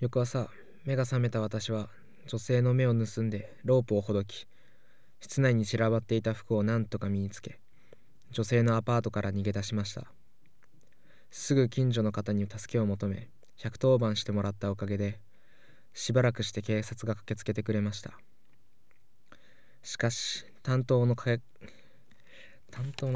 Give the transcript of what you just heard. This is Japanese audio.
翌朝目が覚めた私は女性の目を盗んでロープをほどき室内に散らばっていた服を何とか身につけ女性のアパートから逃げ出しました。すぐ近所の方に助けを求め110番してもらったおかげでしばらくして警察が駆けつけてくれました。しかし担当のか担当の